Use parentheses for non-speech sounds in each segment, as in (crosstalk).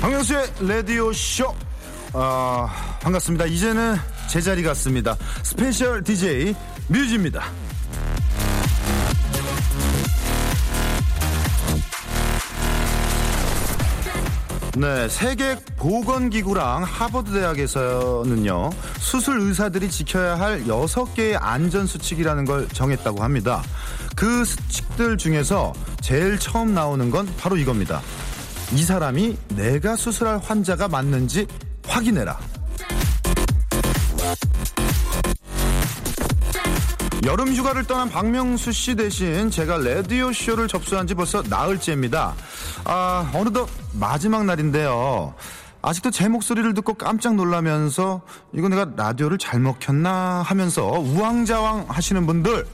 박명수의 라디오 쇼. 아, 반갑습니다. 이제는 제자리 같습니다. 스페셜 DJ 뮤지입니다. 네, 세계 보건기구랑 하버드 대학에서는요, 수술 의사들이 지켜야 할 여섯 개의 안전수칙이라는 걸 정했다고 합니다. 그 수칙들 중에서 제일 처음 나오는 건 바로 이겁니다. 이 사람이 내가 수술할 환자가 맞는지 확인해라. 여름 휴가를 떠난 박명수 씨 대신 제가 라디오 쇼를 접수한 지 벌써 나흘째입니다. 아, 어느덧 마지막 날인데요. 아직도 제 목소리를 듣고 깜짝 놀라면서 이거 내가 라디오를 잘못 켰나 하면서 우왕좌왕 하시는 분들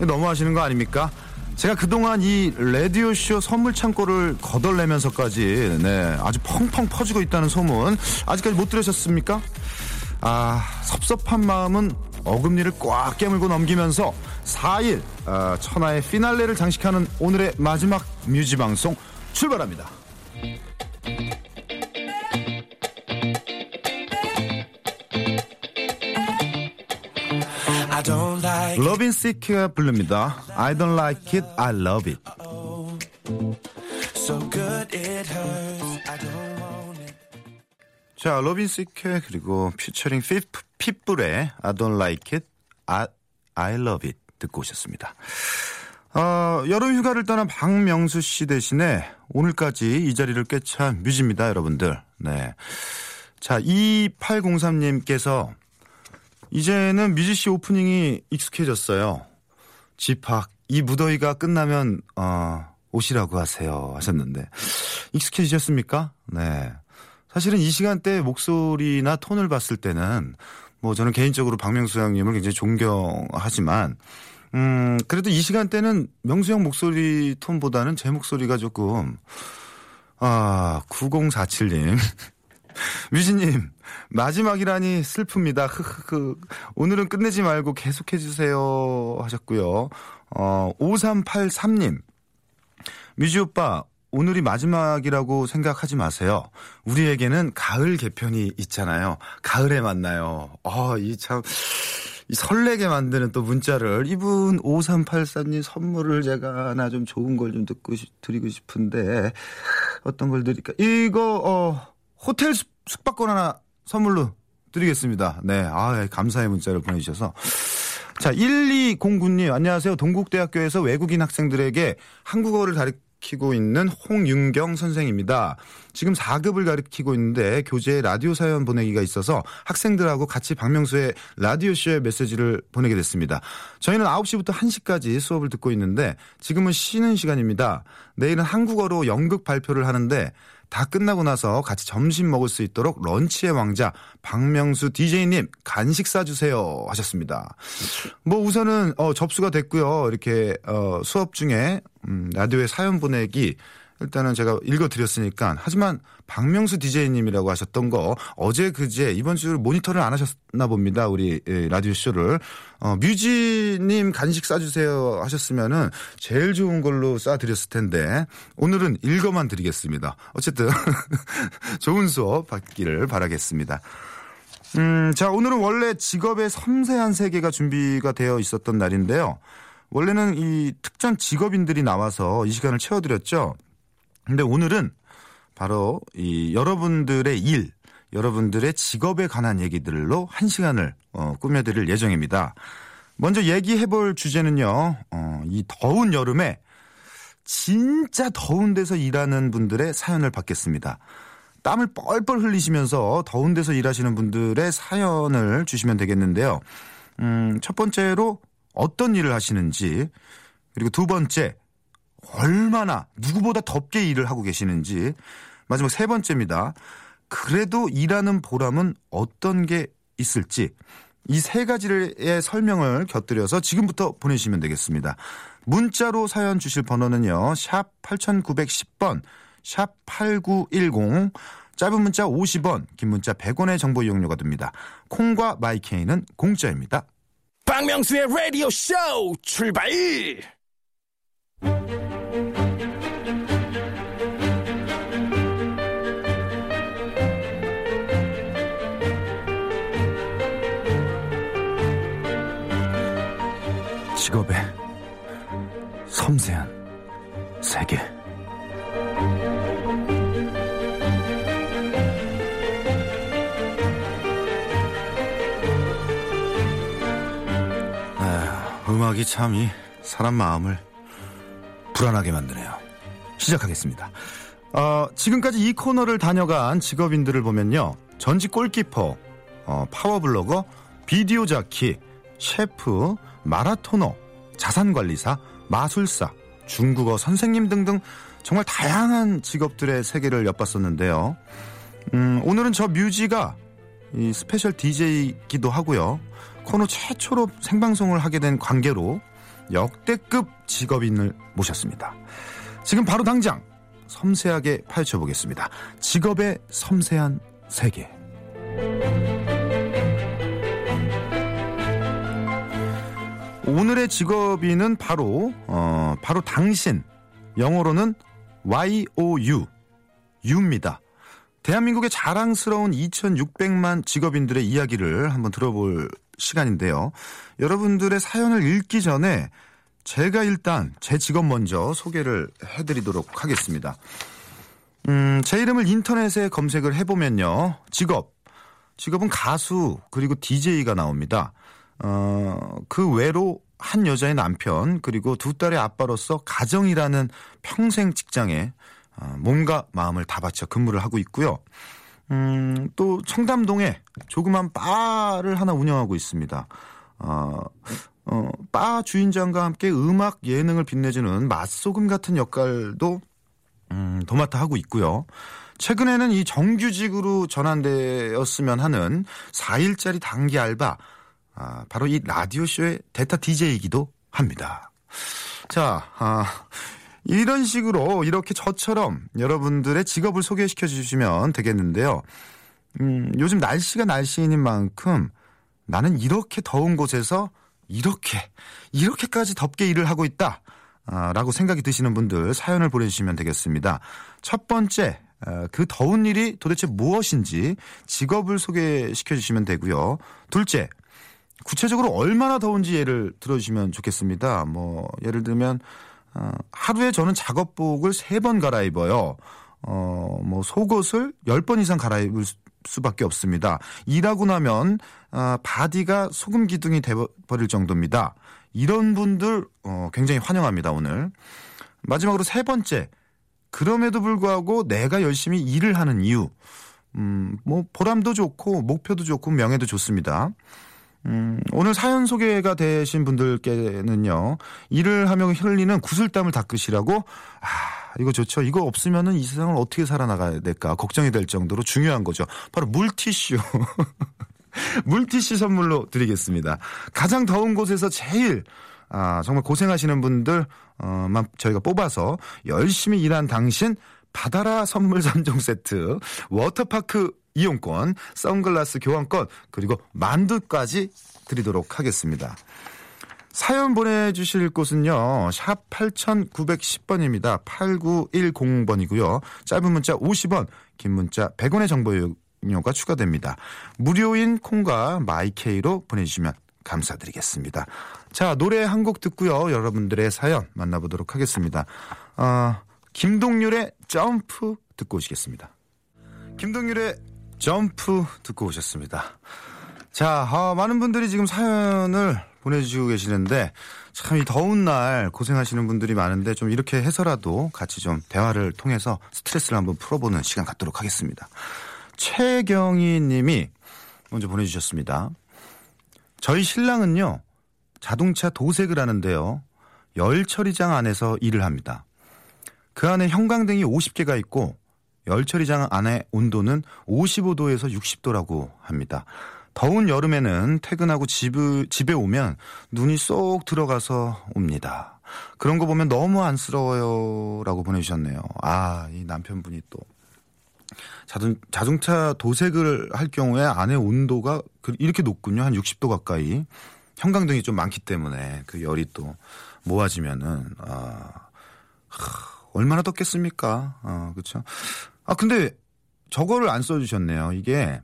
너무 하시는 거 아닙니까? 제가 그동안 이 라디오쇼 선물 창고를 거덜내면서까지 네, 아주 펑펑 퍼지고 있다는 소문 아직까지 못 들으셨습니까? 아, 섭섭한 마음은 어금니를 꽉 깨물고 넘기면서 4일 아, 천하의 피날레를 장식하는 오늘의 마지막 뮤지 방송 출발합니다. 로빈 시크가 부릅니다. I don't like it, I love it. 자, 로빈 시크 그리고 퓨처링 핏, 핏불의 I don't like it, I, I love it 듣고 오셨습니다. 어, 여름 휴가를 떠난 박명수 씨 대신에 오늘까지 이 자리를 꿰찬 뮤지입니다, 여러분들. 네. 자, 2803님께서 이제는 뮤지 씨 오프닝이 익숙해졌어요. 집합, 이 무더위가 끝나면, 어, 오시라고 하세요. 하셨는데. 익숙해지셨습니까? 네. 사실은 이 시간대 목소리나 톤을 봤을 때는 뭐 저는 개인적으로 박명수 형님을 굉장히 존경하지만 음 그래도 이 시간대는 명수 형 목소리 톤보다는 제 목소리가 조금 아 9047님 뮤지님 (laughs) 마지막이라니 슬픕니다. 흐흐흐 오늘은 끝내지 말고 계속해 주세요 하셨고요. 어 5383님 뮤지 오빠, 오늘이 마지막이라고 생각하지 마세요. 우리에게는 가을 개편이 있잖아요. 가을에 만나요. 아, 이 참, 이 설레게 만드는 또 문자를 이분 5384님 선물을 제가 하나 좀 좋은 걸 좀 듣고 싶- 드리고 싶은데 어떤 걸 드릴까? 이거 어 호텔 숙- 숙박권 하나 선물로 드리겠습니다. 네. 아, 감사의 문자를 보내 주셔서 자, 1209님, 안녕하세요. 동국대학교에서 외국인 학생들에게 한국어를 가르치고 있는 홍윤경 선생입니다. 지금 4급을 가르치고 있는데 교재에 라디오 사연 보내기가 있어서 학생들하고 같이 박명수의 라디오쇼의 메시지를 보내게 됐습니다. 저희는 9시부터 1시까지 수업을 듣고 있는데 지금은 쉬는 시간입니다. 내일은 한국어로 연극 발표를 하는데 다 끝나고 나서 같이 점심 먹을 수 있도록 런치의 왕자 박명수 DJ님 간식 싸주세요 하셨습니다. 뭐 우선은 어, 접수가 됐고요. 이렇게 어, 수업 중에 음, 라디오에 사연 보내기 일단은 제가 읽어드렸으니까 하지만 박명수 DJ님이라고 하셨던 거 어제 그제 이번 주 모니터를 안 하셨나 봅니다. 우리 예, 라디오 쇼를 어, 뮤지님 간식 싸주세요 하셨으면은 제일 좋은 걸로 싸드렸을 텐데 오늘은 읽어만 드리겠습니다. 어쨌든 (laughs) 좋은 수업 받기를 바라겠습니다. 음, 자, 오늘은 원래 직업의 섬세한 세계가 준비가 되어 있었던 날인데요. 원래는 이 특정 직업인들이 나와서 이 시간을 채워드렸죠. 근데 오늘은 바로 이 여러분들의 일, 여러분들의 직업에 관한 얘기들로 한 시간을 어, 꾸며드릴 예정입니다. 먼저 얘기해볼 주제는요, 어, 이 더운 여름에 진짜 더운 데서 일하는 분들의 사연을 받겠습니다. 땀을 뻘뻘 흘리시면서 더운 데서 일하시는 분들의 사연을 주시면 되겠는데요. 음, 첫 번째로 어떤 일을 하시는지, 그리고 두 번째, 얼마나 누구보다 덥게 일을 하고 계시는지, 마지막 세 번째입니다. 그래도 일하는 보람은 어떤 게 있을지, 이 세 가지의 설명을 곁들여서 지금부터 보내시면 되겠습니다. 문자로 사연 주실 번호는요. 샵 8910번, 샵 8910, 짧은 문자 50원, 긴 문자 100원의 정보 이용료가 듭니다. 콩과 마이케이는 공짜입니다. 박명수의 라디오 쇼 출발! 직업의 섬세한 세계. 아, 음악이 참 이 사람 마음을 불안하게 만드네요. 시작하겠습니다. 어, 지금까지 이 코너를 다녀간 직업인들을 보면요. 전직 골키퍼, 어, 파워블로거, 비디오 자키, 셰프, 마라토너, 자산관리사, 마술사, 중국어 선생님 등등 정말 다양한 직업들의 세계를 엿봤었는데요. 음, 오늘은 저 뮤지가 이 스페셜 DJ이기도 하고요. 코너 최초로 생방송을 하게 된 관계로 역대급 직업인을 모셨습니다. 지금 바로 당장 섬세하게 파헤쳐보겠습니다. 직업의 섬세한 세계. 오늘의 직업인은 바로 어, 바로 당신 영어로는 YOU 유입니다. 대한민국의 자랑스러운 2,600만 직업인들의 이야기를 한번 들어볼 시간인데요. 여러분들의 사연을 읽기 전에 제가 일단 제 직업 먼저 소개를 해드리도록 하겠습니다. 음, 제 이름을 인터넷에 검색을 해보면요. 직업. 직업은 가수, 그리고 DJ가 나옵니다. 어, 그 외로 한 여자의 남편, 그리고 두 딸의 아빠로서 가정이라는 평생 직장에 어, 몸과 마음을 다 바쳐 근무를 하고 있고요. 음, 또 청담동에 조그만 바를 하나 운영하고 있습니다. 어, 어, 바 주인장과 함께 음악 예능을 빛내주는 맛소금 같은 역할도 음, 도맡아 하고 있고요. 최근에는 이 정규직으로 전환되었으면 하는 4일짜리 단기 알바, 아, 바로 이 라디오쇼의 데타 DJ이기도 합니다. 자, 아, 이런 식으로 이렇게 저처럼 여러분들의 직업을 소개시켜 주시면 되겠는데요. 음, 요즘 날씨가 날씨인 만큼 나는 이렇게 더운 곳에서 이렇게, 이렇게까지 덥게 일을 하고 있다. 아, 라고 생각이 드시는 분들 사연을 보내주시면 되겠습니다. 첫 번째, 아, 그 더운 일이 도대체 무엇인지 직업을 소개시켜 주시면 되고요. 둘째, 구체적으로 얼마나 더운지 예를 들어주시면 좋겠습니다. 뭐, 예를 들면, 어, 하루에 저는 작업복을 세 번 갈아입어요. 어, 뭐, 속옷을 열 번 이상 갈아입을 수- 수밖에 없습니다. 일하고 나면, 아, 바디가 소금 기둥이 돼버릴 정도입니다. 이런 분들, 어, 굉장히 환영합니다, 오늘. 마지막으로 세 번째. 그럼에도 불구하고 내가 열심히 일을 하는 이유. 음, 뭐, 보람도 좋고, 목표도 좋고, 명예도 좋습니다. 음, 오늘 사연 소개가 되신 분들께는요, 일을 하며 흘리는 구슬땀을 닦으시라고, 아, 이거 좋죠. 이거 없으면은 이 세상을 어떻게 살아나가야 될까 걱정이 될 정도로 중요한 거죠. 바로 물티슈. (laughs) 물티슈 선물로 드리겠습니다. 가장 더운 곳에서 제일 아, 정말 고생하시는 분들 어만 저희가 뽑아서 열심히 일한 당신 바다라 선물 (laughs) 3종 세트, 워터파크 이용권, 선글라스 교환권, 그리고 만두까지 드리도록 하겠습니다. 사연 보내주실 곳은요, 샵 8910번입니다. 8910번이고요. 짧은 문자 50원, 긴 문자 100원의 정보용료가 추가됩니다. 무료인 콩과 마이케이로 보내주시면 감사드리겠습니다. 자, 노래 한 곡 듣고요. 여러분들의 사연 만나보도록 하겠습니다. 어, 김동률의 점프 듣고 오시겠습니다. 김동률의 점프 듣고 오셨습니다. 자, 어, 많은 분들이 지금 사연을 보내주시고 계시는데 참 이 더운 날 고생하시는 분들이 많은데 좀 이렇게 해서라도 같이 좀 대화를 통해서 스트레스를 한번 풀어보는 시간 갖도록 하겠습니다. 최경희 님이 먼저 보내주셨습니다. 저희 신랑은요, 자동차 도색을 하는데요, 열 처리장 안에서 일을 합니다. 그 안에 형광등이 50개가 있고, 열 처리장 안에 온도는 55도에서 60도라고 합니다. 더운 여름에는 퇴근하고 집, 집에 오면 눈이 쏙 들어가서 옵니다. 그런 거 보면 너무 안쓰러워요. 라고 보내주셨네요. 아, 이 남편분이 또. 자동, 자동차 도색을 할 경우에 안에 온도가 그 이렇게 높군요. 한 60도 가까이. 형광등이 좀 많기 때문에 그 열이 또 모아지면은, 아, 하, 얼마나 덥겠습니까? 아, 그쵸. 아, 근데 저거를 안 써주셨네요. 이게,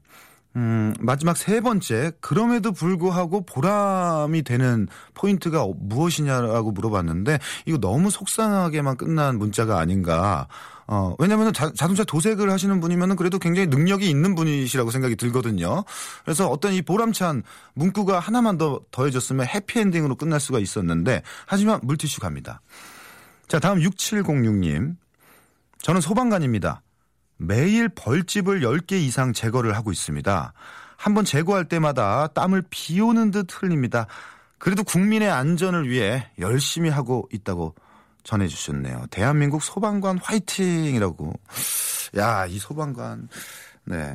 음, 마지막 세 번째, 그럼에도 불구하고 보람이 되는 포인트가 무엇이냐라고 물어봤는데, 이거 너무 속상하게만 끝난 문자가 아닌가. 어, 왜냐면 자, 자동차 도색을 하시는 분이면 그래도 굉장히 능력이 있는 분이시라고 생각이 들거든요. 그래서 어떤 이 보람찬 문구가 하나만 더 더해졌으면 해피엔딩으로 끝날 수가 있었는데, 하지만 물티슈 갑니다. 자, 다음 6706님. 저는 소방관입니다. 매일 벌집을 10개 이상 제거를 하고 있습니다. 한번 제거할 때마다 땀을 비 오는 듯 흘립니다. 그래도 국민의 안전을 위해 열심히 하고 있다고 전해주셨네요. 대한민국 소방관 화이팅이라고. 야, 이 소방관. 네.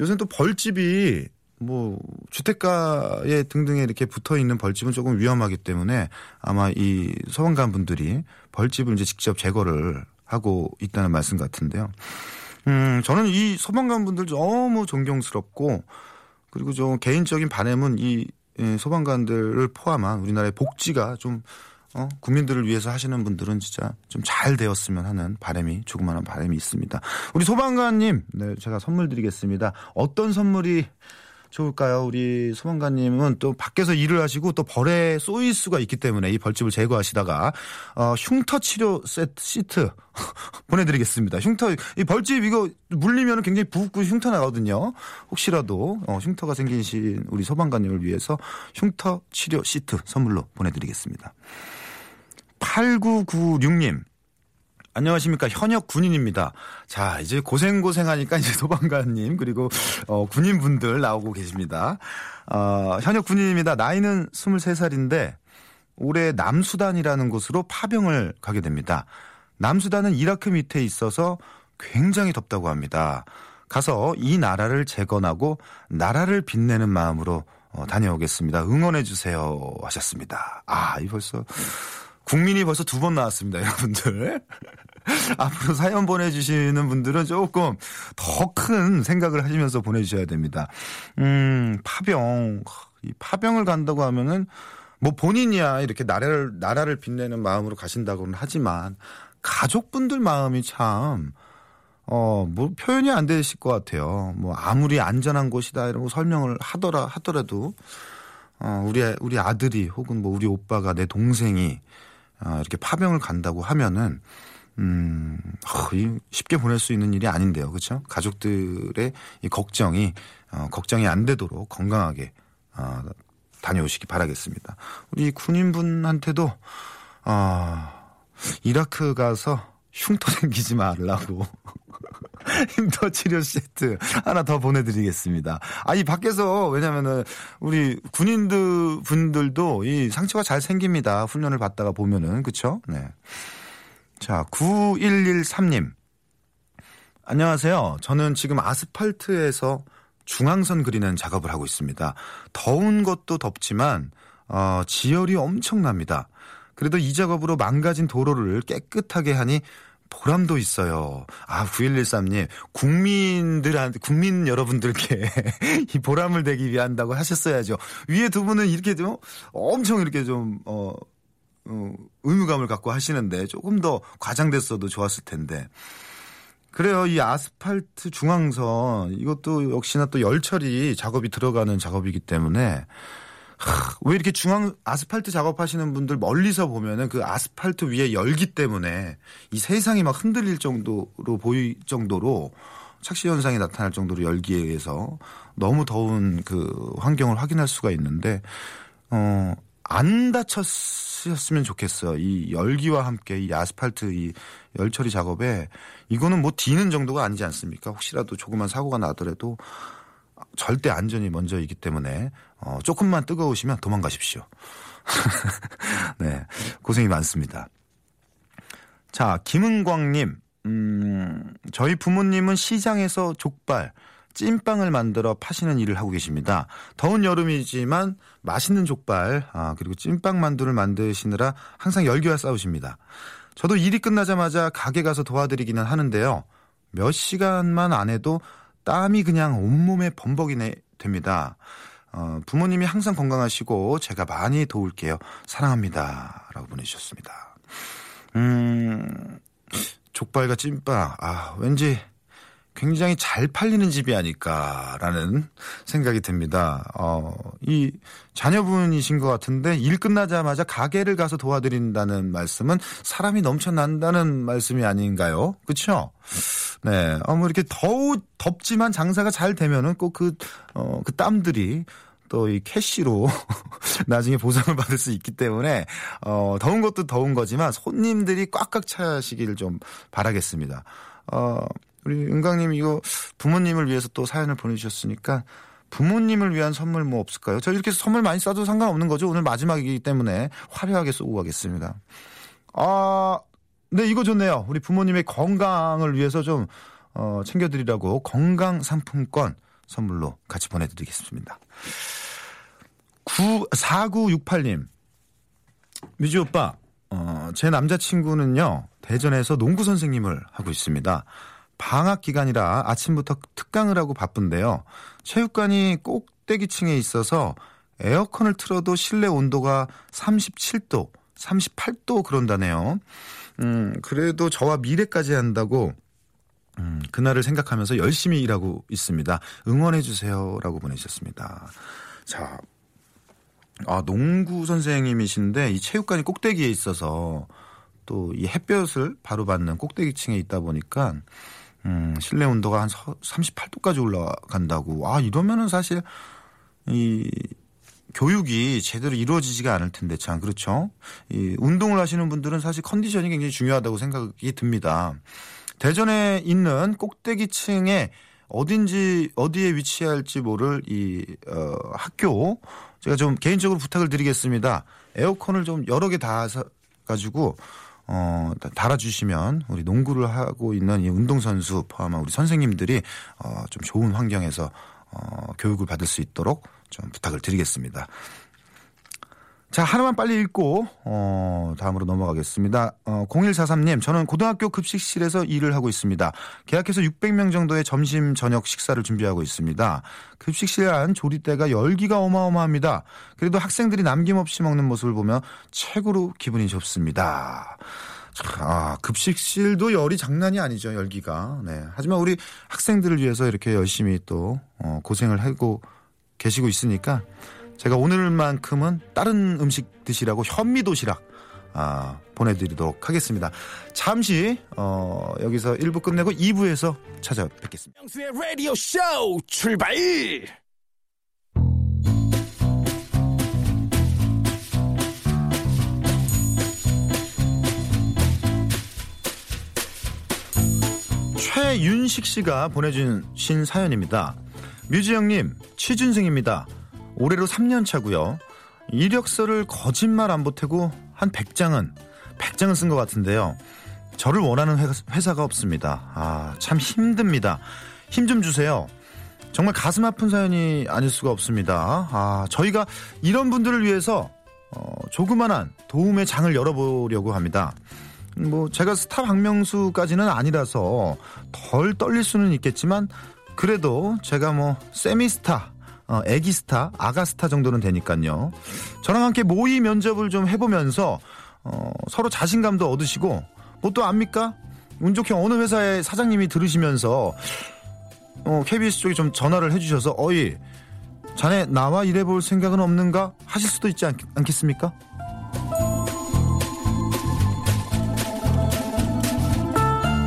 요새는 또 벌집이 뭐 주택가에 등등에 이렇게 붙어 있는 벌집은 조금 위험하기 때문에 아마 이 소방관 분들이 벌집을 이제 직접 제거를 하고 있다는 말씀 같은데요. 음, 저는 이 소방관 분들 너무 존경스럽고 그리고 좀 개인적인 바램은 이 소방관들을 포함한 우리나라의 복지가 좀 어, 국민들을 위해서 하시는 분들은 진짜 좀 잘 되었으면 하는 바람이 조그마한 바람이 있습니다. 우리 소방관님, 네, 제가 선물 드리겠습니다. 어떤 선물이 좋을까요? 우리 소방관님은 또 밖에서 일을 하시고 또 벌에 쏘일 수가 있기 때문에 이 벌집을 제거하시다가 어, 흉터 치료 세트 시트 (laughs) 보내드리겠습니다. 흉터 이 벌집 이거 물리면 굉장히 붓고 흉터 나거든요. 혹시라도 어, 흉터가 생기신 우리 소방관님을 위해서 흉터 치료 시트 선물로 보내드리겠습니다. 8996님. 안녕하십니까. 현역 군인입니다. 자, 이제 고생고생하니까 이제 소방관님, 그리고, 어, 군인분들 나오고 계십니다. 어, 현역 군인입니다. 나이는 23살인데, 올해 남수단이라는 곳으로 파병을 가게 됩니다. 남수단은 이라크 밑에 있어서 굉장히 덥다고 합니다. 가서 이 나라를 재건하고 나라를 빛내는 마음으로 어, 다녀오겠습니다. 응원해 주세요. 하셨습니다. 아, 이 벌써. 국민이 벌써 두 번 나왔습니다, 여러분들. (laughs) 앞으로 사연 보내주시는 분들은 조금 더 큰 생각을 하시면서 보내주셔야 됩니다. 음, 파병. 이 파병을 간다고 하면은 뭐 본인이야 이렇게 나라를, 나라를 빛내는 마음으로 가신다고는 하지만 가족분들 마음이 참, 어, 뭐 표현이 안 되실 것 같아요. 뭐 아무리 안전한 곳이다 이런 거 설명을 하더라, 하더라도 어, 우리, 우리 아들이 혹은 뭐 우리 오빠가 내 동생이 어, 이렇게 파병을 간다고 하면은 음, 어, 쉽게 보낼 수 있는 일이 아닌데요. 그렇죠? 가족들의 이 걱정이 어, 걱정이 안 되도록 건강하게 어, 다녀오시기 바라겠습니다. 우리 군인분한테도 어, 이라크 가서 흉터 생기지 말라고 (laughs) 흉터 치료 세트 하나 더 보내드리겠습니다. 아, 이 밖에서 왜냐면은 우리 군인들 분들도 이 상처가 잘 생깁니다. 훈련을 받다가 보면은 그쵸? 네. 자, 9113님. 안녕하세요. 저는 지금 아스팔트에서 중앙선 그리는 작업을 하고 있습니다. 더운 것도 덥지만 어, 지열이 엄청납니다. 그래도 이 작업으로 망가진 도로를 깨끗하게 하니 보람도 있어요. 아, 9113님, 국민들한테, 국민 여러분들께 (laughs) 이 보람을 내기 위한다고 하셨어야죠. 위에 두 분은 이렇게 좀 엄청 이렇게 좀, 어, 어, 의무감을 갖고 하시는데 조금 더 과장됐어도 좋았을 텐데. 그래요. 이 아스팔트 중앙선, 이것도 역시나 또 열처리 작업이 들어가는 작업이기 때문에 왜 이렇게 중앙 아스팔트 작업하시는 분들 멀리서 보면은 그 아스팔트 위에 열기 때문에 이 세상이 막 흔들릴 정도로 보일 정도로 착시 현상이 나타날 정도로 열기에 의해서 너무 더운 그 환경을 확인할 수가 있는데 어 안 다쳤으면 좋겠어. 이 열기와 함께 이 아스팔트 이 열처리 작업에 이거는 뭐 디는 정도가 아니지 않습니까? 혹시라도 조그만 사고가 나더라도 절대 안전이 먼저이기 때문에 어, 조금만 뜨거우시면 도망가십시오. (laughs) 네, 고생이 많습니다. 자, 김은광님, 음, 저희 부모님은 시장에서 족발, 찐빵을 만들어 파시는 일을 하고 계십니다. 더운 여름이지만 맛있는 족발, 아, 그리고 찐빵 만두를 만드시느라 항상 열기와 싸우십니다. 저도 일이 끝나자마자 가게 가서 도와드리기는 하는데요. 몇 시간만 안 해도 땀이 그냥 온몸에 범벅이네 됩니다. 어, 부모님이 항상 건강하시고 제가 많이 도울게요. 사랑합니다. 라고 보내주셨습니다. 음, 족발과 찐빵. 아, 왠지 굉장히 잘 팔리는 집이 아닐까라는 생각이 듭니다. 어, 이 자녀분이신 것 같은데 일 끝나자마자 가게를 가서 도와드린다는 말씀은 사람이 넘쳐난다는 말씀이 아닌가요? 그렇죠? 네. 어, 뭐 이렇게 더우 덥지만 장사가 잘 되면은 꼭 그, 어, 그 땀들이 또이 캐시로 (laughs) 나중에 보상을 받을 수 있기 때문에 어, 더운 것도 더운 거지만 손님들이 꽉꽉 차시길 좀 바라겠습니다. 어, 우리 은강님 이거 부모님을 위해서 또 사연을 보내주셨으니까 부모님을 위한 선물 뭐 없을까요? 저 이렇게 선물 많이 쏴도 상관없는 거죠. 오늘 마지막이기 때문에 화려하게 쏘고 가겠습니다. 아, 네, 이거 좋네요. 우리 부모님의 건강을 위해서 좀, 어, 챙겨드리라고 건강 상품권 선물로 같이 보내드리겠습니다. 9, 4968님. 뮤지 오빠, 어, 제 남자친구는요, 대전에서 농구 선생님을 하고 있습니다. 방학 기간이라 아침부터 특강을 하고 바쁜데요. 체육관이 꼭대기층에 있어서 에어컨을 틀어도 실내 온도가 37도, 38도 그런다네요. 음, 그래도 저와 미래까지 한다고 음, 그날을 생각하면서 열심히 일하고 있습니다. 응원해 주세요라고 보내주셨습니다. 자, 아, 농구 선생님이신데 이 체육관이 꼭대기에 있어서 또 이 햇볕을 바로 받는 꼭대기층에 있다 보니까 음, 실내 온도가 한 38도까지 올라간다고. 아, 이러면은 사실 이 교육이 제대로 이루어지지가 않을 텐데 참 그렇죠. 이 운동을 하시는 분들은 사실 컨디션이 굉장히 중요하다고 생각이 듭니다. 대전에 있는 꼭대기층에 어딘지 어디에 위치할지 모를 이 어, 학교 제가 좀 개인적으로 부탁을 드리겠습니다. 에어컨을 좀 여러 개 다 가지고 어, 달아주시면 우리 농구를 하고 있는 이 운동선수 포함한 우리 선생님들이 어, 좀 좋은 환경에서 어, 교육을 받을 수 있도록 좀 부탁을 드리겠습니다. 자, 하나만 빨리 읽고, 어, 다음으로 넘어가겠습니다. 어, 0143님, 저는 고등학교 급식실에서 일을 하고 있습니다. 계약해서 600명 정도의 점심, 저녁 식사를 준비하고 있습니다. 급식실 안 조리대가 열기가 어마어마합니다. 그래도 학생들이 남김없이 먹는 모습을 보며 최고로 기분이 좋습니다. 아, 급식실도 열이 장난이 아니죠, 열기가. 네. 하지만 우리 학생들을 위해서 이렇게 열심히 또, 어, 고생을 하고 계시고 있으니까 제가 오늘만큼은 다른 음식 드시라고 현미 도시락 아, 보내드리도록 하겠습니다. 잠시 어, 여기서 1부 끝내고 2부에서 찾아뵙겠습니다. 명수의 라디오 쇼 출발! 최윤식 씨가 보내주신 사연입니다. 뮤지영님, 취준생입니다. 올해로 3년 차고요. 이력서를 거짓말 안 보태고 한 100장은 100장은 쓴 것 같은데요. 저를 원하는 회사, 가 없습니다. 아, 참 힘듭니다. 힘 좀 주세요. 정말 가슴 아픈 사연이 아닐 수가 없습니다. 아, 저희가 이런 분들을 위해서 어, 조그만한 도움의 장을 열어보려고 합니다. 뭐 제가 스타 박명수까지는 아니라서 덜 떨릴 수는 있겠지만 그래도 제가 뭐 세미스타 어, 애기스타, 아가스타 정도는 되니까요. 저랑 함께 모의 면접을 좀 해보면서 어, 서로 자신감도 얻으시고 뭐 또 압니까? 운 좋게 어느 회사의 사장님이 들으시면서 어, KBS 쪽에 좀 전화를 해주셔서 어이 자네 나와 일해볼 생각은 없는가 하실 수도 있지 않, 않겠습니까?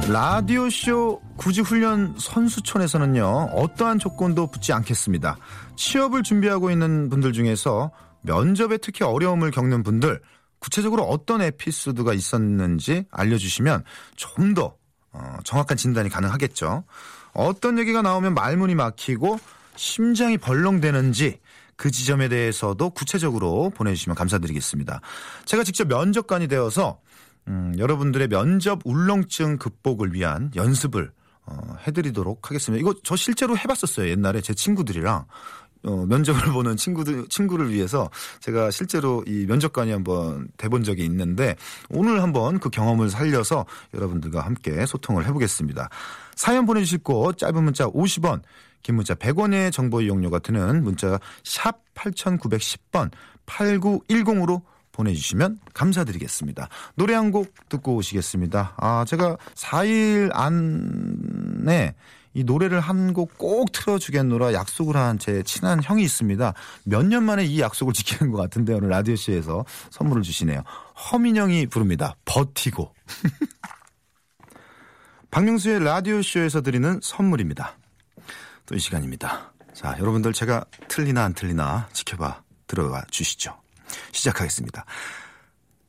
라디오쇼 구지훈련 선수촌에서는요, 어떠한 조건도 붙지 않겠습니다. 취업을 준비하고 있는 분들 중에서 면접에 특히 어려움을 겪는 분들 구체적으로 어떤 에피소드가 있었는지 알려주시면 좀더 어, 정확한 진단이 가능하겠죠. 어떤 얘기가 나오면 말문이 막히고 심장이 벌렁대는지 그 지점에 대해서도 구체적으로 보내주시면 감사드리겠습니다. 제가 직접 면접관이 되어서 음, 여러분들의 면접 울렁증 극복을 위한 연습을 어, 해드리도록 하겠습니다. 이거 저 실제로 해봤었어요. 옛날에 제 친구들이랑 어, 면접을 (laughs) 보는 친구들 친구를 위해서 제가 실제로 이 면접관이 한번 돼본 적이 있는데 오늘 한번 그 경험을 살려서 여러분들과 함께 소통을 해보겠습니다. 사연 보내주실 곳 짧은 문자 50원, 긴 문자 100원의 정보 이용료가 드는 문자 샵 8910번 8910으로 보내주시면 감사드리겠습니다. 노래 한 곡 듣고 오시겠습니다. 아, 제가 4일 안에 이 노래를 한 곡 꼭 틀어주겠노라 약속을 한 제 친한 형이 있습니다. 몇 년 만에 이 약속을 지키는 것 같은데 오늘 라디오쇼에서 선물을 주시네요. 허민영이 부릅니다. 버티고. (laughs) 박명수의 라디오 쇼에서 드리는 선물입니다. 또 이 시간입니다. 자, 여러분들 제가 틀리나 안 틀리나 지켜봐 들어와 주시죠. 시작하겠습니다.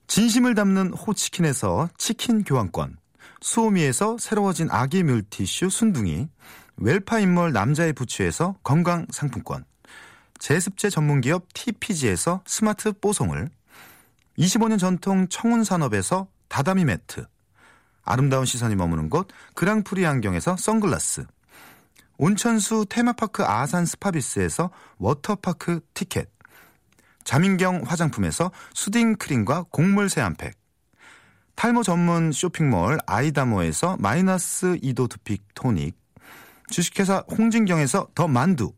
진심을 담는 호치킨에서 치킨 교환권, 수오미에서 새로워진 아기 물티슈 순둥이, 웰파 인몰 남자의 부츠에서 건강 상품권, 제습제 전문기업 TPG에서 스마트 뽀송을, 25년 전통 청운산업에서 다다미 매트, 아름다운 시선이 머무는 곳 그랑프리 안경에서 선글라스, 온천수 테마파크 아산 스파비스에서 워터파크 티켓, 자민경 화장품에서 soothing 크림과 곡물 세안팩, 탈모 전문 쇼핑몰 아이다모에서 마이너스 2도 두피 토닉, 주식회사 홍진경에서 더 만두,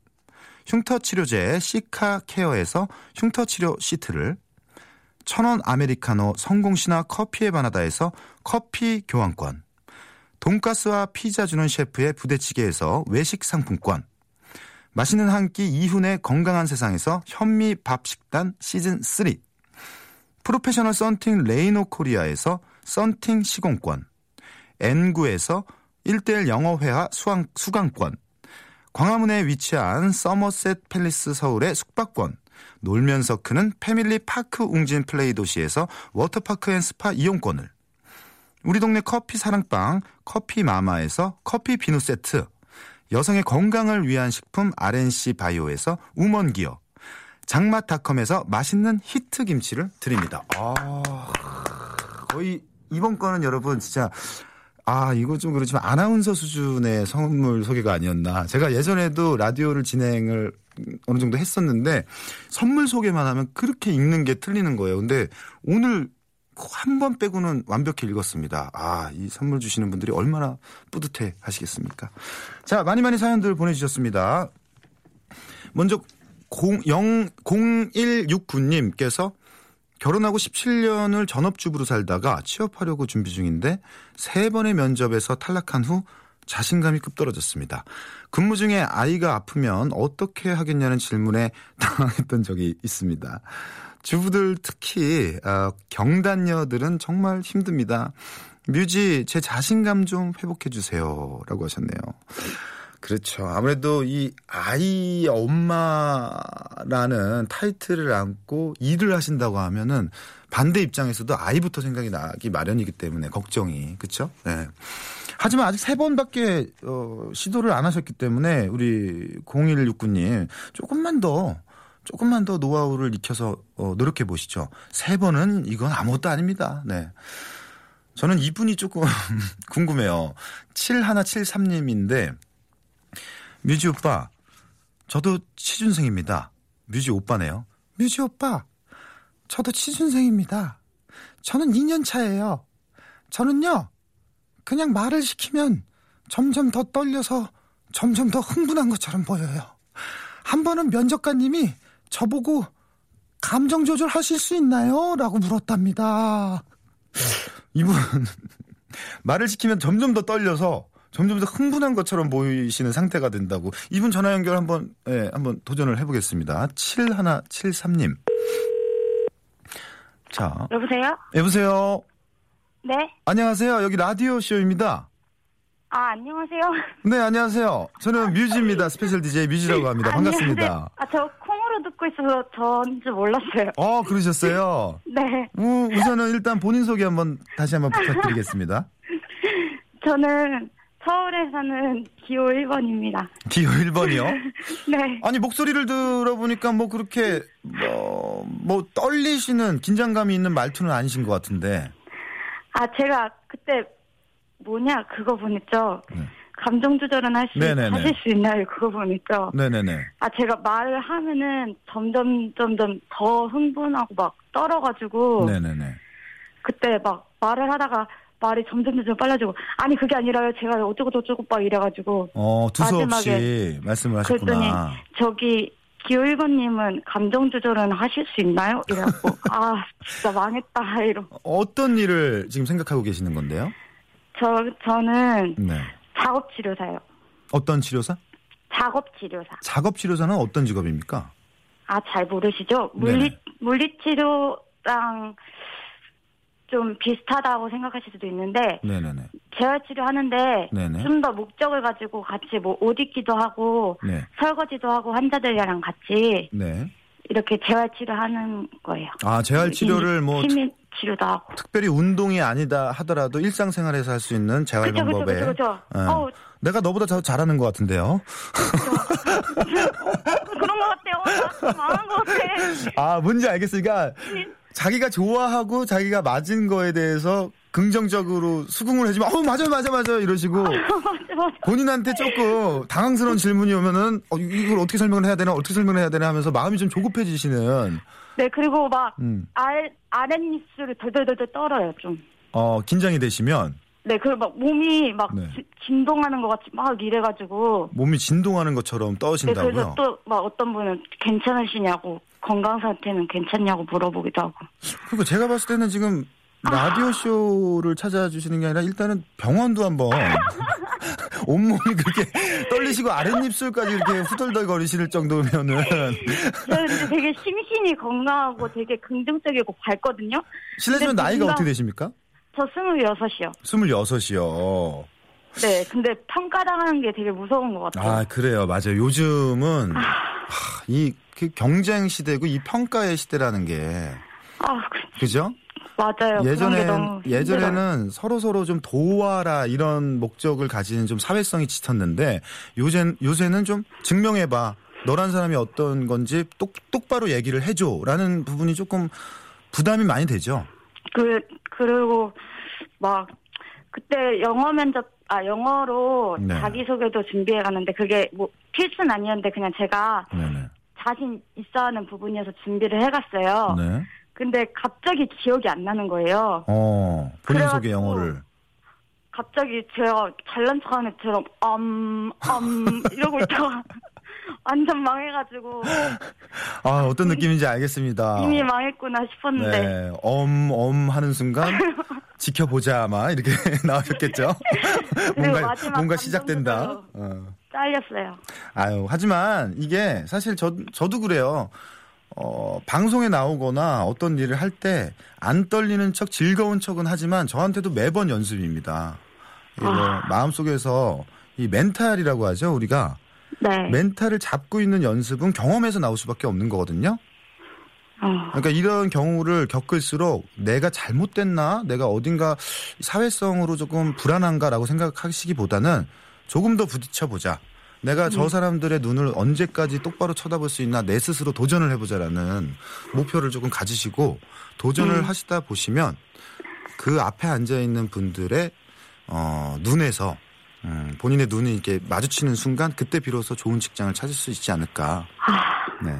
흉터 치료제 시카 케어에서 흉터 치료 시트를, 천원 아메리카노 성공신화 커피에 반하다에서 커피 교환권, 돈가스와 피자 주는 셰프의 부대찌개에서 외식 상품권, 맛있는 한 끼 이훈의 건강한 세상에서 현미 밥 식단 시즌 3, 프로페셔널 썬팅 레이노 코리아에서 썬팅 시공권, N9에서 1대1 영어회화 수강, 수강권, 광화문에 위치한 서머셋 팰리스 서울의 숙박권, 놀면서 크는 패밀리 파크 웅진 플레이 도시에서 워터파크 and 스파 이용권을, 우리 동네 커피 사랑방 커피 마마에서 커피 비누 세트, 여성의 건강을 위한 식품 RNC 바이오에서 우먼 기어, 장맛닷컴에서 맛있는 히트 김치를 드립니다. 아, 거의 이번 거는 여러분 진짜 아, 이거 좀 그렇지만 아나운서 수준의 선물 소개가 아니었나. 제가 예전에도 라디오를 진행을 어느 정도 했었는데 선물 소개만 하면 그렇게 읽는 게 틀리는 거예요. 근데 오늘 한 번 빼고는 완벽히 읽었습니다. 아, 이 선물 주시는 분들이 얼마나 뿌듯해 하시겠습니까? 자, 많이 많이 사연들 보내주셨습니다. 먼저 0, 0, 0169님께서 결혼하고 17년을 전업주부로 살다가 취업하려고 준비 중인데 세 번의 면접에서 탈락한 후 자신감이 급 떨어졌습니다. 근무 중에 아이가 아프면 어떻게 하겠냐는 질문에 (laughs) 당황했던 적이 있습니다. 주부들 특히 어, 경단녀들은 정말 힘듭니다. 뮤지 제 자신감 좀 회복해 주세요라고 하셨네요. 그렇죠. 아무래도 이 아이 엄마라는 타이틀을 안고 일을 하신다고 하면은 반대 입장에서도 아이부터 생각이 나기 마련이기 때문에 걱정이 그렇죠. 네. 하지만 아직 세 번밖에 어, 시도를 안 하셨기 때문에 우리 0169님 조금만 더 조금만 더 노하우를 익혀서 어, 노력해 보시죠. 세 번은 이건 아무것도 아닙니다. 네. 저는 이분이 조금 (laughs) 궁금해요. 7173님인데 뮤지 오빠, 저도 취준생입니다. 뮤지 오빠네요. 뮤지 오빠, 저도 취준생입니다. 저는 2년 차예요. 저는요, 그냥 말을 시키면 점점 더 떨려서 점점 더 흥분한 것처럼 보여요. 한 번은 면접관님이 저보고 감정 조절하실 수 있나요? 라고 물었답니다. 이분 (laughs) 말을 시키면 점점 더 떨려서 점점 더 흥분한 것처럼 보이시는 상태가 된다고. 이분 전화 연결 한번 예, 한번 도전을 해 보겠습니다. 7173 님. 자. 여보세요? 여보세요. 네? 안녕하세요. 여기 라디오 쇼입니다. 아, 안녕하세요. (laughs) 네, 안녕하세요. 저는 뮤지입니다. 스페셜 DJ 뮤지라고 합니다. 반갑습니다. 아, 저 콩으로 듣고 있어서 전줄 몰랐어요. 어, 그러셨어요? (laughs) 네. 우, 우선은 일단 본인 소개 한번 다시 한번 (laughs) 부탁드리겠습니다. 저는 서울에 사는 기호 1번입니다. 기호 1번이요? (laughs) 네. 아니, 목소리를 들어보니까 뭐 그렇게, 뭐, 뭐 떨리시는 긴장감이 있는 말투는 아니신 것 같은데. 아, 제가 그때 뭐냐, 그거 보냈죠. 네. 감정 조절은 할 수, 네네네. 하실 수 있나요? 그거 보냈죠. 네네네. 아, 제가 말을 하면은 점점, 점점 더 흥분하고 막 떨어가지고. 네네네. 그때 막 말을 하다가 말이 점점 점점 빨라지고 아니 그게 아니라요 제가 어쩌고 저쩌고 막 이래가지고 어, 두서 없이 마지막에 말씀을 그랬더니 하셨구나. 저기 기호 1번님은 감정 조절은 하실 수 있나요? 이래갖고 (laughs) 아 진짜 망했다 이러 어떤 일을 지금 생각하고 계시는 건데요? 저 저는 네. 작업 치료사요 어떤 치료사? 작업 치료사 작업 치료사는 어떤 직업입니까? 아 잘 모르시죠? 네네. 물리 물리 치료랑 좀 비슷하다고 생각하실 수도 있는데 네네네. 재활 치료하는데. 좀 더 목적을 가지고 같이 뭐 옷 입기도 하고 네. 설거지도 하고 환자들이랑 같이 네. 이렇게 재활 치료하는 거예요. 아, 재활 치료를 뭐 특- 시민 치료도 하고. 특별히 운동이 아니다 하더라도 일상생활에서 할 수 있는 재활 그쵸, 방법에 그쵸, 그쵸. 예. 어우. 내가 너보다 더 잘하는 것 같은데요. (laughs) 그런 것 같아요. 나 망한 것 같아. 아, 뭔지 알겠으니까 네. 자기가 좋아하고 자기가 맞은 거에 대해서 긍정적으로 수긍을 해주면 어 맞아요 맞아요 맞아요 이러시고 (laughs) 맞아, 맞아. 본인한테 조금 당황스러운 질문이 오면은 어, 이걸 어떻게 설명을 해야 되나 어떻게 설명을 해야 되나 하면서 마음이 좀 조급해지시는 네, 그리고 막, 음. 알, 아랫입술을 덜덜덜덜 떨어요, 좀. 어 긴장이 되시면 네, 그리고 막 몸이 막 네. 지- 진동하는 것 같이 막 이래가지고. 몸이 진동하는 것처럼 네, 떠신다고요. 그래서 또 막 어떤 분은 괜찮으시냐고, 건강 상태는 괜찮냐고 물어보기도 하고. 그리고 제가 봤을 때는 지금 라디오 쇼를 찾아주시는 게 아니라 일단은 병원도 한번 (laughs) 온몸이 그렇게 떨리시고 아랫입술까지 이렇게 후덜덜거리실 정도면은 저는 근데 되게 심신이 건강하고 되게 긍정적이고 밝거든요. 실례지만 나이가 어떻게 되시습니까? 저 26이요. 26이요. 네, 근데 평가당하는 게 되게 무서운 것 같아요. 아, 그래요. 맞아요. 요즘은 하, 이그 경쟁 시대고 이 평가의 시대라는 게 아, 그- 그죠? 맞아요. 예전에. 예전에는 서로 서로 좀 도와라 이런 목적을 가지는 좀 사회성이 짙었는데 요새 요새는 좀 증명해봐 너란 사람이 어떤 건지 똑 똑바로 얘기를 해줘라는 부분이 조금 부담이 많이 되죠. 그 그리고 막 그때 영어 면접 아 영어로 네. 자기소개도 준비해 갔는데 그게 뭐 필수는 아니었는데 그냥 제가 네네. 자신 있어 하는 부분이어서 준비를 해 갔어요. 네. 근데 갑자기 기억이 안 나는 거예요. 어 본인 소개 영어를 갑자기 제가 잘난 척하는 애처럼 엄엄 이러고 있다가 (laughs) 완전 망해가지고 아 어떤 느낌인지 알겠습니다. 이미 망했구나 싶었는데 네, 엄, 엄 하는 순간 (laughs) 지켜보자 아마 이렇게 (laughs) 나오셨겠죠. 뭔가 뭔가 시작된다. 어. 잘렸어요. 아유 하지만 이게 사실 저 저도 그래요. 어, 방송에 나오거나 어떤 일을 할 때 안 떨리는 척 즐거운 척은 하지만 저한테도 매번 연습입니다. 아. 마음속에서 이 멘탈이라고 하죠 우리가 네. 멘탈을 잡고 있는 연습은 경험에서 나올 수밖에 없는 거거든요. 어. 그러니까 이런 경우를 겪을수록 내가 잘못됐나, 내가 어딘가 사회성으로 조금 불안한가라고 생각하시기보다는 조금 더 부딪혀 보자. 내가 저 사람들의 눈을 언제까지 똑바로 쳐다볼 수 있나 내 스스로 도전을 해보자라는 목표를 조금 가지시고 도전을 하시다 보시면 그 앞에 앉아 있는 분들의 어, 눈에서 음, 본인의 눈이 이렇게 마주치는 순간 그때 비로소 좋은 직장을 찾을 수 있지 않을까. 네.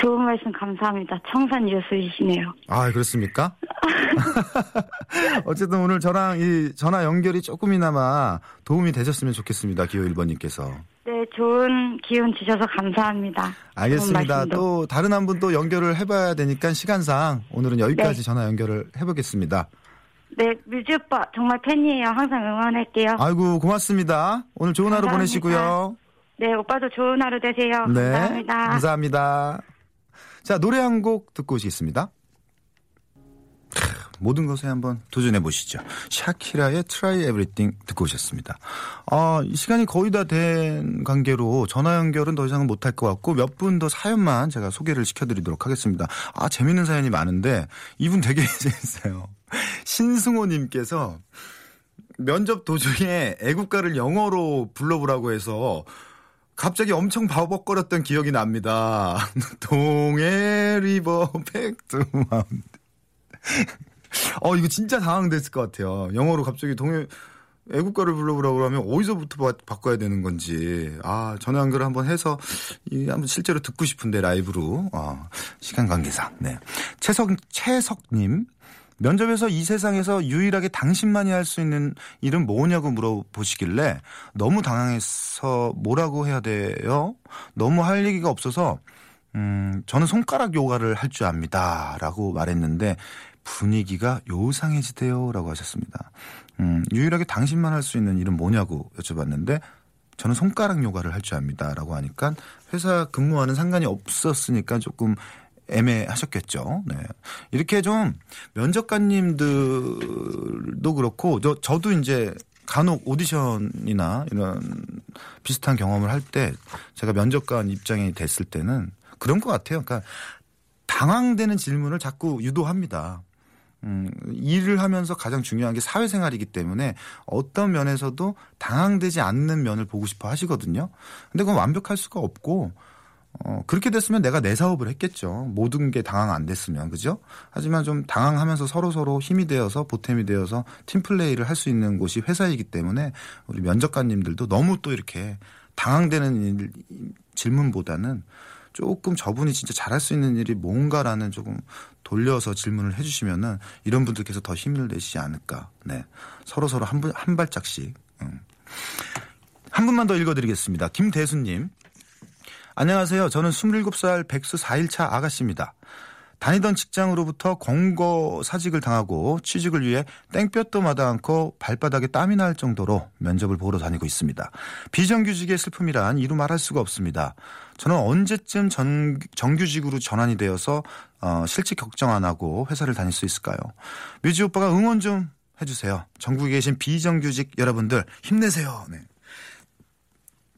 좋은 말씀 감사합니다. 청산 유수이시네요. 아, 그렇습니까? (laughs) 어쨌든 오늘 저랑 이 전화 연결이 조금이나마 도움이 되셨으면 좋겠습니다. 기호 1번님께서. 네, 좋은 기운 주셔서 감사합니다. 알겠습니다. 또 다른 한 분 또 연결을 해봐야 되니까 시간상 오늘은 여기까지 네. 전화 연결을 해보겠습니다. 네, 뮤지 오빠 정말 팬이에요. 항상 응원할게요. 아이고, 고맙습니다. 오늘 좋은 하루 감사합니다. 보내시고요. 네, 오빠도 좋은 하루 되세요. 네. 감사합니다. 감사합니다. 자, 노래 한 곡 듣고 오시겠습니다. 크, 모든 것에 한번 도전해 보시죠. 샤키라의 Try Everything 듣고 오셨습니다. 아, 이 시간이 거의 다 된 관계로 전화 연결은 더 이상은 못할 것 같고 몇 분 더 사연만 제가 소개를 시켜드리도록 하겠습니다. 아, 재밌는 사연이 많은데 이분 되게 (laughs) 재밌어요. (laughs) 신승호님께서 면접 도중에 애국가를 영어로 불러보라고 해서 갑자기 엄청 버벅거렸던 기억이 납니다. 동해 river 백두 mountain. 어, 이거 진짜 당황됐을 것 같아요. 영어로 갑자기 동해 애국가를 불러보라고 그러면 어디서부터 바, 꿔야 되는 건지. 아, 전화 연결을 한번 해서 이 한번 실제로 듣고 싶은데 라이브로. 아, 시간 관계상. 네. 최석 최석님 면접에서 이 세상에서 유일하게 당신만이 할 수 있는 일은 뭐냐고 물어보시길래 너무 당황해서 뭐라고 해야 돼요? 너무 할 얘기가 없어서 음, 저는 손가락 요가를 할 줄 압니다. 라고 말했는데 분위기가 요상해지대요. 라고 하셨습니다. 음, 유일하게 당신만 할 수 있는 일은 뭐냐고 여쭤봤는데 저는 손가락 요가를 할 줄 압니다. 라고 하니까 회사 근무하는 상관이 없었으니까 조금 애매하셨겠죠. 네. 이렇게 좀 면접관님들도 그렇고 저 저도 이제 간혹 오디션이나 이런 비슷한 경험을 할 때 제가 면접관 입장이 됐을 때는 그런 것 같아요. 그러니까 당황되는 질문을 자꾸 유도합니다. 음, 일을 하면서 가장 중요한 게 사회생활이기 때문에 어떤 면에서도 당황되지 않는 면을 보고 싶어 하시거든요. 근데 그건 완벽할 수가 없고 어, 그렇게 됐으면 내가 내 사업을 했겠죠. 모든 게 당황 안 됐으면. 그죠? 하지만 좀 당황하면서 서로서로 힘이 되어서 보탬이 되어서 팀플레이를 할 수 있는 곳이 회사이기 때문에 우리 면접관님들도 너무 또 이렇게 당황되는 일, 질문보다는 조금 저분이 진짜 잘할 수 있는 일이 뭔가라는 조금 돌려서 질문을 해주시면은 이런 분들께서 더 힘을 내시지 않을까. 네. 서로서로 한, 분, 한 발짝씩. 음. 한 분만 더 읽어드리겠습니다. 김대수님. 안녕하세요. 저는 27살 백수 4일차 아가씨입니다. 다니던 직장으로부터 공거 사직을 당하고 취직을 위해 땡볕도 마다 않고 발바닥에 땀이 날 정도로 면접을 보러 다니고 있습니다. 비정규직의 슬픔이란 이루 말할 수가 없습니다. 저는 언제쯤 전, 정규직으로 전환이 되어서 어, 실직 걱정 안 하고 회사를 다닐 수 있을까요? 뮤지 오빠가 응원 좀 해주세요. 전국에 계신 비정규직 여러분들 힘내세요. 네.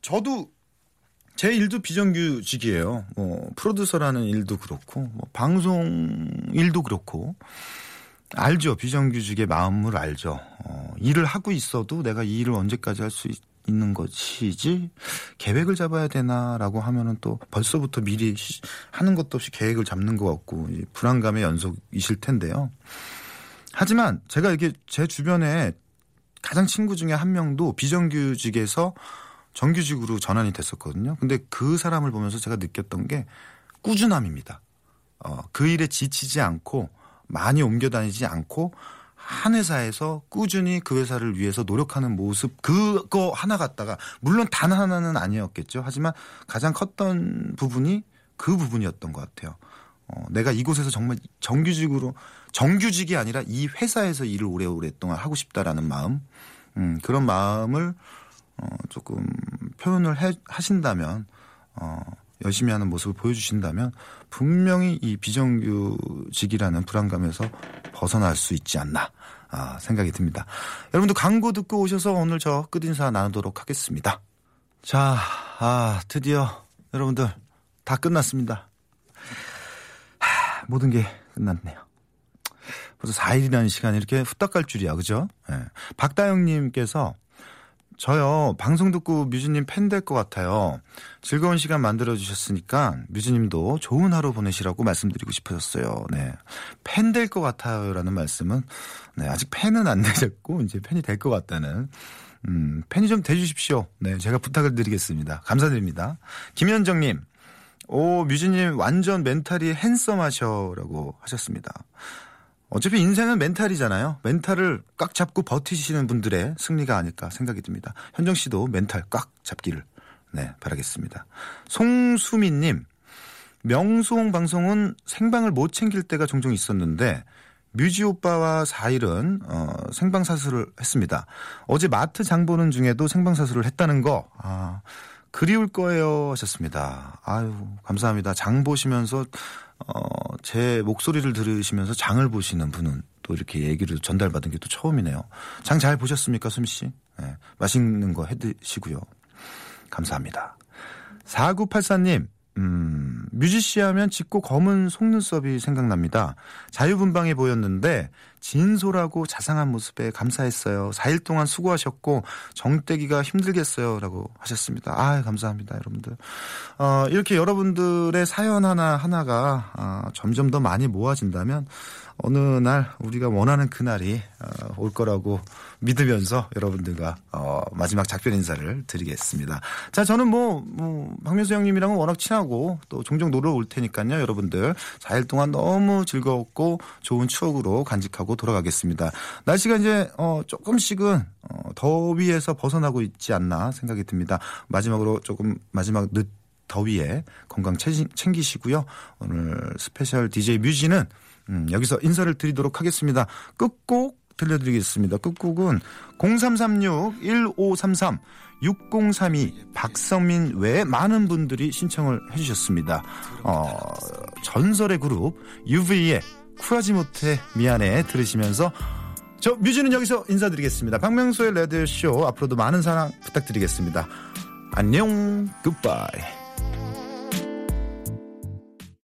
저도 제 일도 비정규직이에요. 뭐 프로듀서라는 일도 그렇고 뭐 방송 일도 그렇고 알죠. 비정규직의 마음을 알죠. 어, 일을 하고 있어도 내가 이 일을 언제까지 할 수 있는 것이지 계획을 잡아야 되나라고 하면은 또 벌써부터 미리 하는 것도 없이 계획을 잡는 것 같고 불안감의 연속이실 텐데요. 하지만 제가 이게 제 주변에 가장 친구 중에 한 명도 비정규직에서 정규직으로 전환이 됐었거든요. 근데 그 사람을 보면서 제가 느꼈던 게 꾸준함입니다. 어, 그 일에 지치지 않고 많이 옮겨 다니지 않고 한 회사에서 꾸준히 그 회사를 위해서 노력하는 모습 그거 하나 갖다가 물론 단 하나는 아니었겠죠. 하지만 가장 컸던 부분이 그 부분이었던 것 같아요. 어, 내가 이곳에서 정말 정규직으로 정규직이 아니라 이 회사에서 일을 오래오랫동안 하고 싶다라는 마음, 음, 그런 마음을 어, 조금 표현을 해, 하신다면 어, 열심히 하는 모습을 보여주신다면 분명히 이 비정규직이라는 불안감에서 벗어날 수 있지 않나 아, 생각이 듭니다. 여러분도 광고 듣고 오셔서 오늘 저 끝인사 나누도록 하겠습니다. 자, 아, 드디어 여러분들 다 끝났습니다. 하, 모든 게 끝났네요. 벌써 4일이라는 시간이 이렇게 후딱 갈 줄이야, 그죠? 네. 박다영님께서 저요, 방송 듣고 뮤지님 팬 될 것 같아요. 즐거운 시간 만들어주셨으니까 뮤지님도 좋은 하루 보내시라고 말씀드리고 싶어졌어요. 네. 팬 될 것 같아요. 라는 말씀은, 네, 아직 팬은 안 (laughs) 되셨고, 이제 팬이 될 것 같다는, 음, 팬이 좀 돼주십시오. 네, 제가 부탁을 드리겠습니다. 감사드립니다. 김현정님, 오, 뮤지님 완전 멘탈이 핸섬 하셔라고 하셨습니다. 어차피 인생은 멘탈이잖아요. 멘탈을 꽉 잡고 버티시는 분들의 승리가 아닐까 생각이 듭니다. 현정 씨도 멘탈 꽉 잡기를 네, 바라겠습니다. 송수민 님, 명수홍 방송은 생방을 못 챙길 때가 종종 있었는데 뮤지 오빠와 4일은 어, 생방 사수를 했습니다. 어제 마트 장 보는 중에도 생방 사수를 했다는 거 아, 그리울 거예요 하셨습니다. 아유 감사합니다. 장 보시면서 어, 제 목소리를 들으시면서 장을 보시는 분은 또또 이렇게 얘기를 전달받은 게 또 처음이네요. 장 잘 보셨습니까, 수미 씨? 네, 맛있는 거 해 드시고요. 감사합니다. 4984님, 음, 뮤지씨 하면 짙고 검은 속눈썹이 생각납니다. 자유분방해 보였는데 진솔하고 자상한 모습에 감사했어요. 4일 동안 수고하셨고 정떼기가 힘들겠어요. 라고 하셨습니다. 아 감사합니다. 여러분들. 어, 이렇게 여러분들의 사연 하나 하나가 어, 점점 더 많이 모아진다면 어느 날 우리가 원하는 그 날이 어, 올 거라고 믿으면서 여러분들과 어, 마지막 작별 인사를 드리겠습니다. 자, 저는 뭐, 뭐 박명수 형님이랑은 워낙 친하고 또 종종 놀러 올 테니까요. 여러분들 4일 동안 너무 즐거웠고 좋은 추억으로 간직 하고 돌아가겠습니다. 날씨가 이제 어, 조금씩은 어, 더위에서 벗어나고 있지 않나 생각이 듭니다. 마지막으로 조금 마지막 늦 더위에 건강 챙기시고요. 오늘 스페셜 DJ 뮤지는 음, 여기서 인사를 드리도록 하겠습니다. 끝곡 들려드리겠습니다. 끝곡은 0336-1533 6032 박성민 외에 많은 분들이 신청을 해주셨습니다. 어, 전설의 그룹 UV의 쿨하지 못해 미안해 들으시면서 저 뮤지는 여기서 인사드리겠습니다. 박명수의 라디오쇼 앞으로도 많은 사랑 부탁드리겠습니다. 안녕 굿바이